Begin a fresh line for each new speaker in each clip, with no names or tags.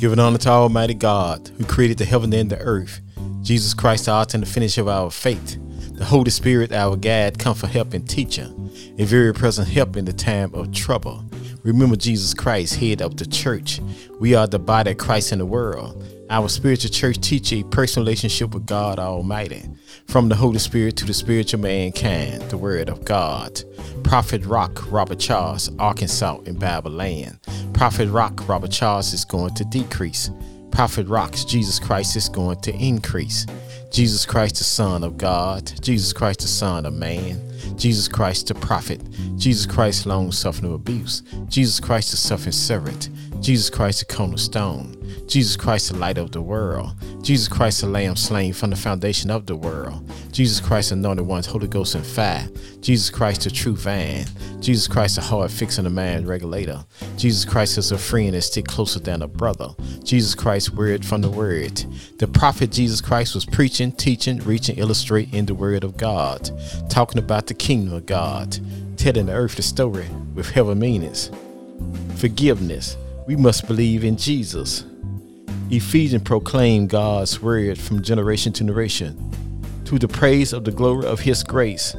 Giving honor to Almighty God, who created the heaven and the earth. Jesus Christ, the author and the finisher of our faith. The Holy Spirit, our guide, comfort, help, and teacher. A very present help in the time of trouble. Remember Jesus Christ, head of the church. We are the body of Christ in the world. Our spiritual church teach a personal relationship with God Almighty. From the Holy Spirit to the spiritual mankind, the Word of God. Prophet Rock, Robert Charles, Arkansas in Bible land. Prophet Rock, Robert Charles is going to decrease. Prophet Rock's Jesus Christ is going to increase. Jesus Christ, the Son of God. Jesus Christ, the Son of man. Jesus Christ, the prophet. Jesus Christ, long suffering abuse. Jesus Christ, the suffering servant. Jesus Christ, the cornerstone. Jesus Christ, the light of the world. Jesus Christ, the lamb slain from the foundation of the world. Jesus Christ, the anointed ones, Holy Ghost and fire. Jesus Christ, the true vine. Jesus Christ, the heart fixing the mind regulator. Jesus Christ is a friend that stick closer than a brother. Jesus Christ, word from the word. The prophet Jesus Christ was preaching, teaching, reaching, illustrating the word of God, talking about the kingdom of God, telling the earth the story with heaven meanings. Forgiveness. We must believe in Jesus. Ephesians proclaim God's word from generation to generation to the praise of the glory of his grace,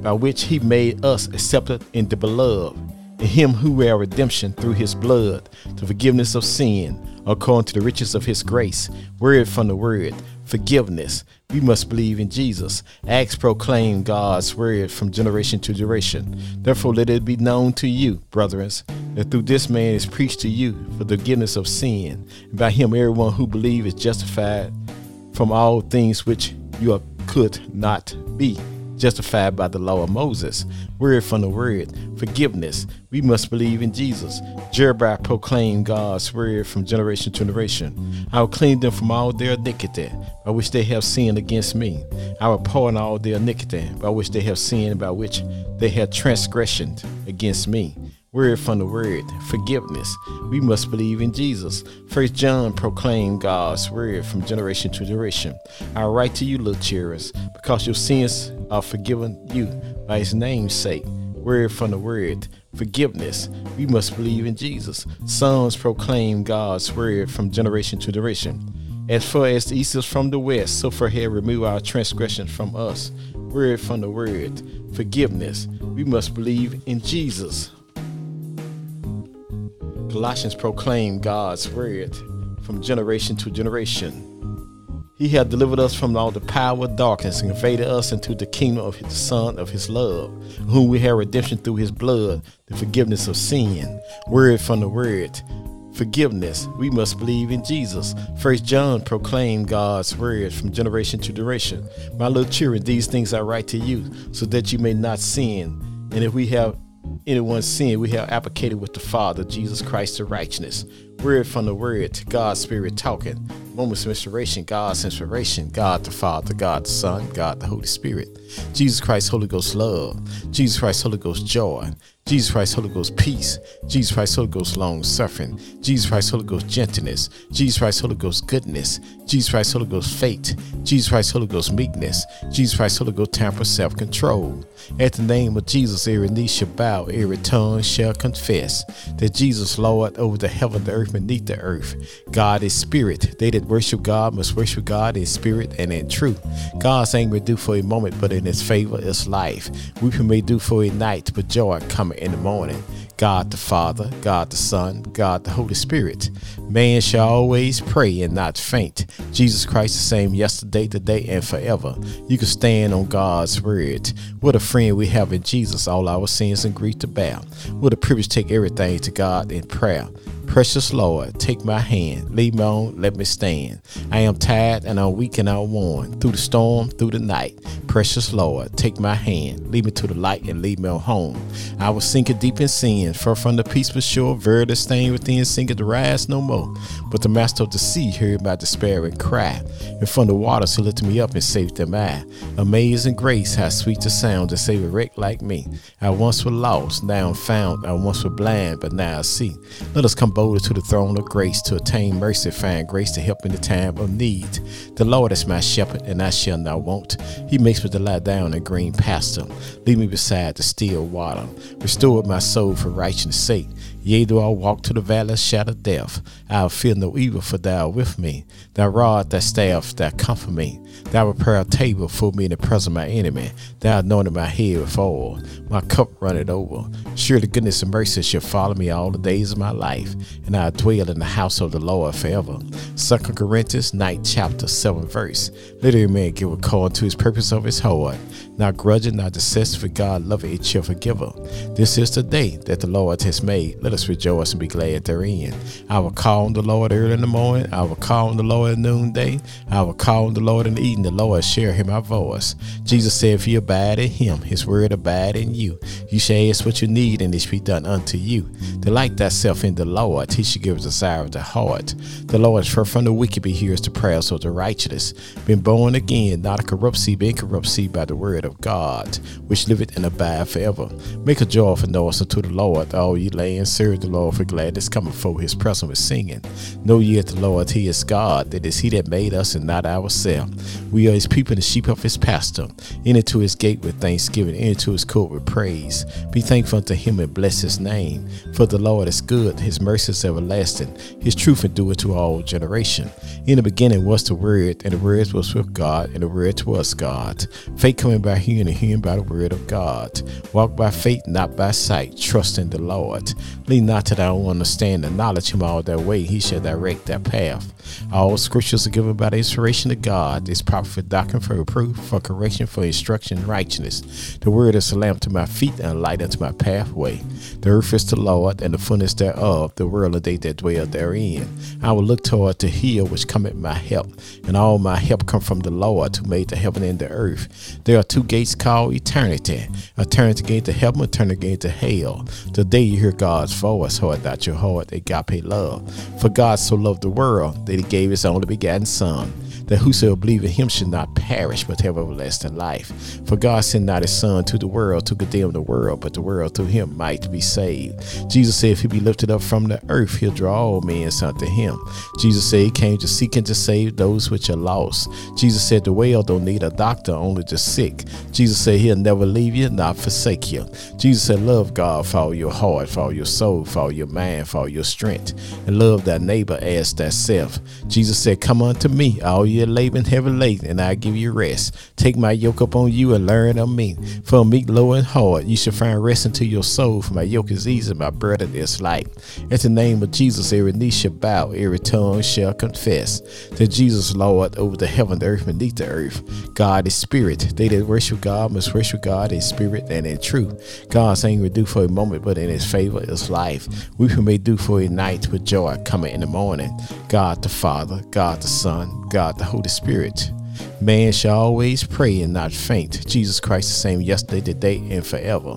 by which he made us accepted in the beloved, in him who we are redemption through his blood, the forgiveness of sin, according to the riches of his grace. Word from the word, forgiveness. We must believe in Jesus. Acts proclaim God's word from generation to generation. Therefore, let it be known to you, brethren, that through this man is preached to you for the forgiveness of sin. And by him, everyone who believes is justified from all things which you could not be justified by the law of Moses. Word from the word, forgiveness. We must believe in Jesus. Jeremiah proclaimed God's word from generation to generation. I will clean them from all their iniquity, by which they have sinned against me. I will pardon all their iniquity, by which they have sinned, by which they have transgressioned against me. Word from the word, forgiveness. We must believe in Jesus. First John proclaimed God's word from generation to generation. I write to you, little children, because your sins are forgiven you by his name's sake. Word from the word, forgiveness. We must believe in Jesus. Psalms proclaim God's word from generation to generation. As far as the east is from the west, so far here remove our transgressions from us. Word from the word, forgiveness. We must believe in Jesus. Colossians proclaim God's word from generation to generation. He hath delivered us from all the power of darkness and invaded us into the kingdom of the Son of his love, whom we have redemption through his blood, the forgiveness of sin. Word from the word. Forgiveness. We must believe in Jesus. First John proclaimed God's word from generation to generation. My little children, these things I write to you, so that you may not sin. And if we have anyone sin, we have applicated with the Father, Jesus Christ, the righteousness. Word from the Word, God's Spirit talking. Moments of inspiration, God's inspiration, God the Father, God the Son, God the Holy Spirit. Jesus Christ, Holy Ghost love. Jesus Christ, Holy Ghost joy. Jesus Christ, Holy Ghost peace. Jesus Christ, Holy Ghost long suffering. Jesus Christ, Holy Ghost gentleness. Jesus Christ, Holy Ghost goodness. Jesus Christ, Holy Ghost faith. Jesus Christ, Holy Ghost meekness. Jesus Christ, Holy Ghost temper, self control. At the name of Jesus, every knee shall bow, every tongue shall confess that Jesus, Lord, over the heaven, the earth, beneath the earth. God is spirit. They that worship God must worship God in spirit and in truth. God's anger do for a moment, but in his favor is life. Weeping may do for a night, but joy coming in the morning. God the Father, God the Son, God the Holy Spirit. Man shall always pray and not faint. Jesus Christ the same yesterday, today, and forever. You can stand on God's word. What a friend we have in Jesus, all our sins and grief to bear. What a privilege to take everything to God in prayer. Precious Lord, take my hand, lead me on, let me stand. I am tired and I'm weak and I'm worn. Through the storm, through the night. Precious Lord, take my hand, lead me to the light and lead me home. I was sinking deep in sin, far from the peaceful shore, verity stain within, sinking to rise no more. But the master of the sea heard my despairing cry. And from the waters he lifted me up and saved them I. Amazing grace, how sweet the sound to save a wreck like me. I once was lost, now I'm found. I once was blind, but now I see. Let us come boldly to the throne of grace to attain mercy, find grace to help in the time of need. The Lord is my shepherd, and I shall not want. He makes me to lie down in green pasture. Lead me beside the still water. Restore my soul for righteousness' sake. Yea, though I walk to the valley of shadow death, I'll fear no evil, for thou art with me. Thy rod, thy staff, thou comfort me. Thou prepare a table for me in the presence of my enemy. Thou anointed my head with oil. My cup runneth over. Surely goodness and mercy shall follow me all the days of my life, and I'll dwell in the house of the Lord forever. Second Corinthians 9 chapter 7 verse. Let every man give a call to his purpose of his heart, not grudging, not disgusted, for God loveth a cheerful giver. This is the day that the Lord has made. Let us rejoice and be glad therein. I will call on the Lord early in the morning. I will call on the Lord at noonday. I will call on the Lord in the evening. The Lord share hear my voice. Jesus said, If you abide in him, his word abide in you. You shall ask what you need, and it shall be done unto you. Delight thyself in the Lord. He shall give us desire of the heart. The Lord is far from the wicked, but hears the prayers of the righteous. Been born again, not a corrupt seed, but incorrupt seed by the word of God, which liveth and abide forever. Make a joyful noise unto the Lord, all ye land. Serve the Lord for gladness, coming before his presence with singing. Know ye that the Lord, he is God, that is he that made us and not ourselves. We are his people and the sheep of his pastor. Enter to his gate with thanksgiving, enter to his court with praise. Be thankful unto him and bless his name. For the Lord is good, his mercy is everlasting, his truth endureth to all generation. In the beginning was the Word, and the Word was with God, and the Word was God. Faith coming by hearing, and hearing by the Word of God. Walk by faith, not by sight. Trust in the Lord. Lean not to thy own understanding. And knowledge him all that way. He shall direct thy path. All scriptures are given by the inspiration of God. Is proper for doctrine, for reproof, for correction, for instruction in righteousness. The word is a lamp to my feet and a light unto my pathway. The earth is the Lord, and the fullness thereof, the world and they that dwell therein. I will look toward the hill which cometh my help, and all my help come from the Lord who made the heaven and the earth. There are two gates called eternity. Eternity gate to heaven, eternity gate to hell. Today you hear God's voice, hold not your heart, agape love. For God so loved the world that he gave his only begotten Son that whosoever believe in him should not perish but have everlasting life. For God sent not his Son to the world to condemn the world, but the world through him might be saved. Jesus said, If he be lifted up from the earth, he'll draw all men unto him. Jesus said he came to seek and to save those which are lost. Jesus said the well don't need a doctor, only the sick. Jesus said he'll never leave you, not forsake you. Jesus said, Love God for all your heart, for all your soul, for all your mind, for all your strength, and love thy neighbor as thyself. Jesus said, Come unto me, all ye labor and heavy laden, and I give you rest. Take my yoke upon you and learn of me. For meek, low, and hard, you shall find rest unto your soul. For my yoke is easy, my burden is light. At the name of Jesus, every knee shall bow, every tongue shall confess that Jesus Lord over the heaven, the earth, beneath the earth. God is spirit. They that worship God must worship God in spirit and in truth. God's anger do for a moment, but in his favor is life. Weeping may do for a night, with joy coming in the morning. God the Father, God the Son, God the Holy Spirit. Man shall always pray and not faint. Jesus Christ the same yesterday, today, and forever.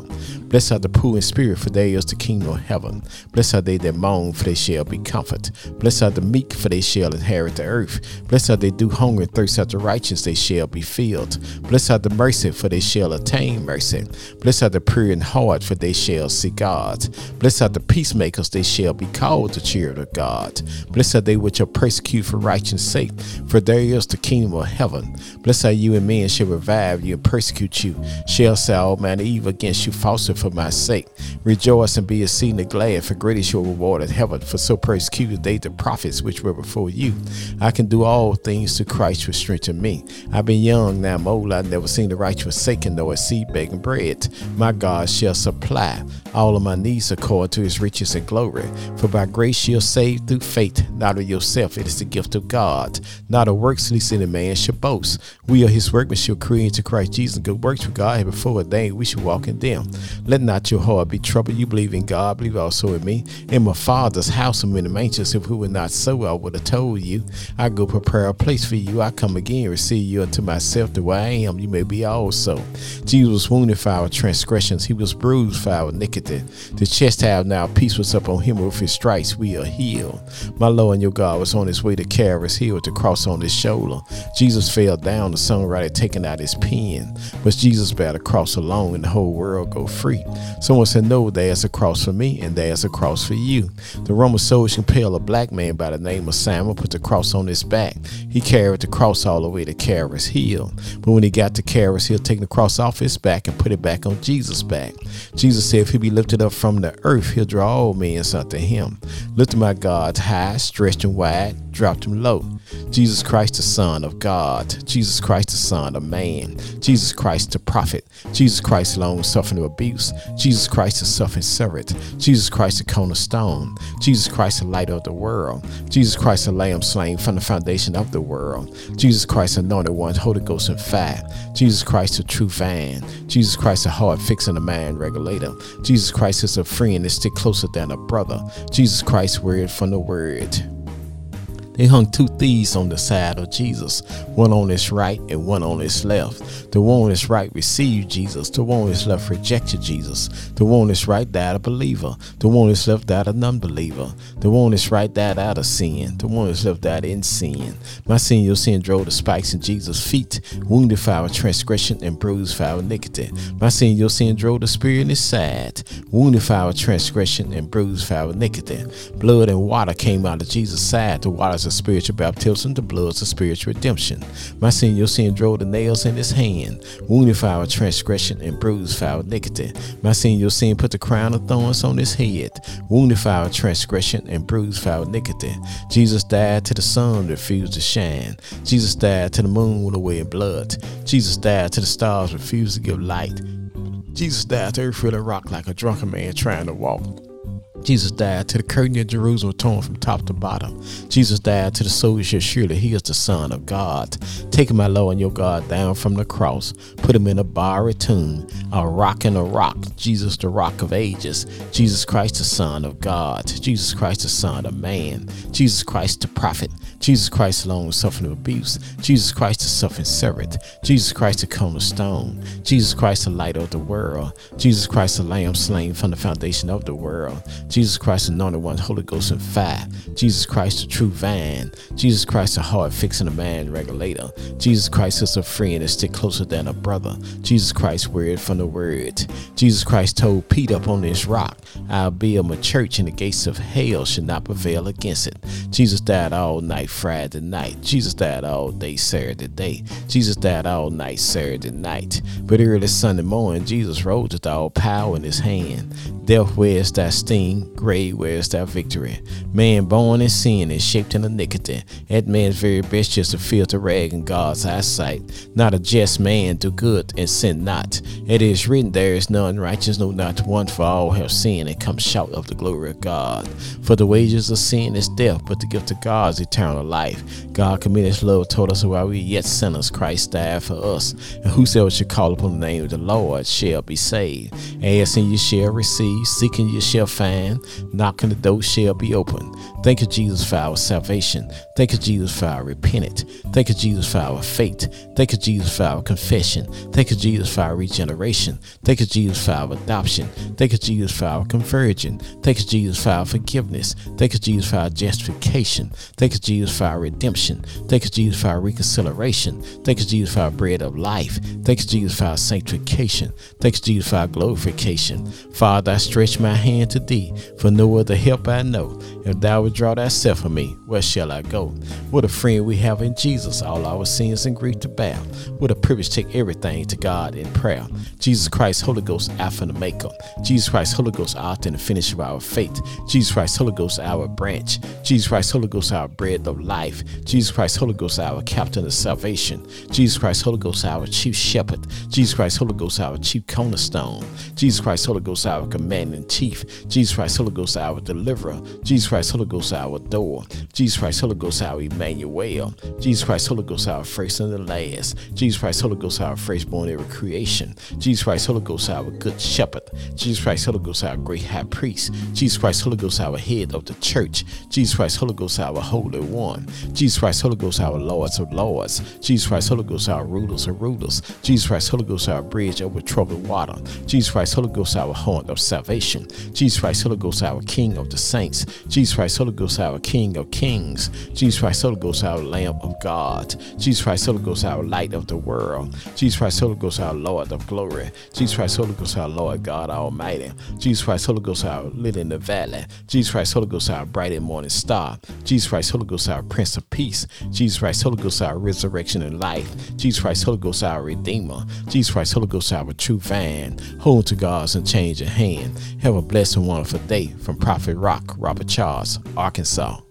Blessed are the poor in spirit, for they is the kingdom of heaven. Blessed are they that mourn, for they shall be comforted. Blessed are the meek, for they shall inherit the earth. Blessed are they do hunger and thirst after righteousness, they shall be filled. Blessed are the mercy, for they shall attain mercy. Blessed are the pure in heart, for they shall see God. Blessed are the peacemakers, they shall be called the children of God. Blessed are they which are persecuted for righteousness' sake, for there is the kingdom of heaven. Blessed are you and men shall revive you and persecute you, shall say oh, all manner evil against you falsely for my sake. Rejoice and be exceedingly glad, for great is your reward in heaven. For so persecuted they the prophets which were before you. I can do all things to Christ which strengthen me. I've been young, now I'm old. I've never seen the righteous forsaken, nor a seed begging bread. My God shall supply all of my needs according to his riches and glory. For by grace you're saved through faith, not of yourself. It is the gift of God, not of works, least any man should boast. We are his workmanship, created to Christ Jesus. Good works for God before ordained. We should walk in them. Let not your heart be troubled. You believe in God, believe also in me. In my Father's house are many mansions. If we were not so, I would have told you. I go prepare a place for you. I come again, receive you unto myself. The way I am, you may be also. Jesus was wounded for our transgressions. He was bruised for our iniquity. The chest have now peace was up on him. With his stripes, we are healed. My Lord and your God was on his way to Calvary's hill to cross on his shoulder. Jesus fell down, the songwriter taking out his pen. But Jesus bare the cross alone, and the whole world go free. Someone said, No, there's a cross for me, and there's a cross for you. The Roman soldiers compelled a black man by the name of Samuel, put the cross on his back. He carried the cross all the way to Calvary's hill. But when he got to Calvary's hill, taking the cross off his back and put it back on Jesus' back. Jesus said, If he be be lifted up from the earth, he'll draw all men unto him. Lift my God's high, stretched and wide, dropped him low. Jesus Christ, the Son of God. Jesus Christ, the Son of Man. Jesus Christ, the prophet. Jesus Christ, long suffering abuse. Jesus Christ, the suffering servant. Jesus Christ, the cornerstone. Jesus Christ, the light of the world. Jesus Christ, the lamb slain from the foundation of the world. Jesus Christ, anointed one, Holy Ghost and fire. Jesus Christ, the true vine. Jesus Christ, the heart fixing the mind regulator. Jesus Christ is a friend that stick closer than a brother. Jesus Christ, word from the word. They hung two thieves on the side of Jesus, one on his right and one on his left. The one on his right received Jesus, the one on his left rejected Jesus. The one on his right died a believer, the one on his left died a non believer. The one on his right died out of sin, the one on his left died in sin. My sin, your sin drove the spikes in Jesus' feet, wounded for our transgression and bruised for our iniquity. My sin, your sin drove the spear in his side, wounded for our transgression and bruised for our iniquity. Blood and water came out of Jesus' side, the waters of spiritual baptism, the blood of spiritual redemption. My sin, your sin drove the nails in his hand, wounded for our transgression and bruised for our iniquity. My sin, your sin put the crown of thorns on his head, wounded for our transgression and bruised for our iniquity. Jesus died to the sun that refused to shine. Jesus died to the moon with away in blood. Jesus died to the stars refused to give light. Jesus died to earth with a rock like a drunken man trying to walk. Jesus died to the curtain of Jerusalem torn from top to bottom. Jesus died to the soldier. Surely he is the Son of God. Taking my Lord and your God down from the cross, put him in a borrowed tomb, a rock and a rock. Jesus, the rock of ages. Jesus Christ, the Son of God. Jesus Christ, the Son of man. Jesus Christ, the prophet. Jesus Christ, long suffering abuse. Jesus Christ, the suffering servant. Jesus Christ, the cornerstone. Jesus Christ, the light of the world. Jesus Christ, the lamb slain from the foundation of the world. Jesus Christ, anointed one, Holy Ghost and fire. Jesus Christ, the true vine. Jesus Christ, the heart fixing the man regulator. Jesus Christ is a friend that stick closer than a brother. Jesus Christ, word from the word. Jesus Christ told Peter upon this rock, I'll build my church and the gates of hell should not prevail against it. Jesus died all night Friday night. Jesus died all day Saturday day. Jesus died all night Saturday night. But early Sunday morning, Jesus rose with all power in his hand. Death, where's that sting? Grave, where's that victory? Man born in sin and shaped in iniquity. That man's very best just a filthy rag in God's eyesight. Not a just man do good and sin not. It is written, There is none righteous, no not one, for all have sinned and come short of the glory of God. For the wages of sin is death, but the gift of God is eternal life. God committed his love toward us while we yet sinners, Christ died for us. And whosoever should call upon the name of the Lord shall be saved. Asking you shall receive, seeking you shall find, knocking the door shall be open. Thank you, Jesus, for our salvation. Thank you, Jesus, for our repentance. Thank you, Jesus, for our faith. Thank you, Jesus, for our confession. Thank you, Jesus, for our regeneration. Thank you, Jesus, for our adoption. Thank you, Jesus, for our conversion. Thank you, Jesus, for our forgiveness. Thank you, Jesus, for our justification. Thank you, Jesus, for our redemption. Thank you, Jesus, for our reconciliation. Thank you, Jesus, for our bread of life. Thank you, Jesus, for our sanctification. Thank you, Jesus, for our glorification. Father, I stretch my hand to thee, for no other help I know. If thou withdraw thyself from me, where shall I go? What a friend we have in Jesus, all our sins and grief to bear. What a privilege take everything to God in prayer. Jesus Christ, Holy Ghost, Alpha and Omega. Jesus Christ, Holy Ghost, author and finisher of our faith. Jesus Christ, Holy Ghost, our branch. Jesus Christ, Holy Ghost, our bread of life. Jesus Christ, Holy Ghost, our captain of salvation. Jesus Christ, Holy Ghost, our chief shepherd. Jesus Christ, Holy Ghost, our chief cornerstone. Jesus Christ, Holy Ghost, our commanding chief. Jesus Christ, Holy Ghost, our deliverer. Jesus Christ, Holy Ghost, our door. Jesus Christ, Holy Ghost, our Emmanuel. Jesus Christ, Holy Ghost, our first and the last. Jesus Christ, Holy Ghost, our firstborn every creation. Jesus Christ, Holy Ghost, our good shepherd. Jesus Christ, Holy Ghost, our great high priest. Jesus Christ, Holy Ghost, our head of the church. Jesus Christ, Holy Ghost, our holy one. Jesus Christ, Holy Ghost, our lords of lords. Jesus Christ, Holy Ghost, our rulers of rulers. Jesus Christ, Holy Ghost, our bridge over troubled water. Jesus Christ, Holy Ghost, our horn of salvation. Jesus Christ, Holy Ghost, our King of the saints. Jesus Christ, Holy Ghost, our King of Kings. Jesus Christ, Holy Ghost, our Lamb of God. Jesus Christ, Holy Ghost, our Light of the world. Jesus Christ, Holy Ghost, our Lord of glory. Jesus Christ, Holy Ghost, our Lord God Almighty. Jesus Christ, Holy Ghost, our Lily in the Valley. Jesus Christ, Holy Ghost, our bright and morning star. Jesus Christ, Holy Ghost, our Prince of Peace. Jesus Christ, Holy Ghost, our resurrection and life. Jesus Christ, Holy Ghost, our Redeemer. Jesus Christ, Holy Ghost, our true fan. Hold to God's your hand. Have a blessed and wonderful day from Prophet Rock, Robert Charles, Arkansas.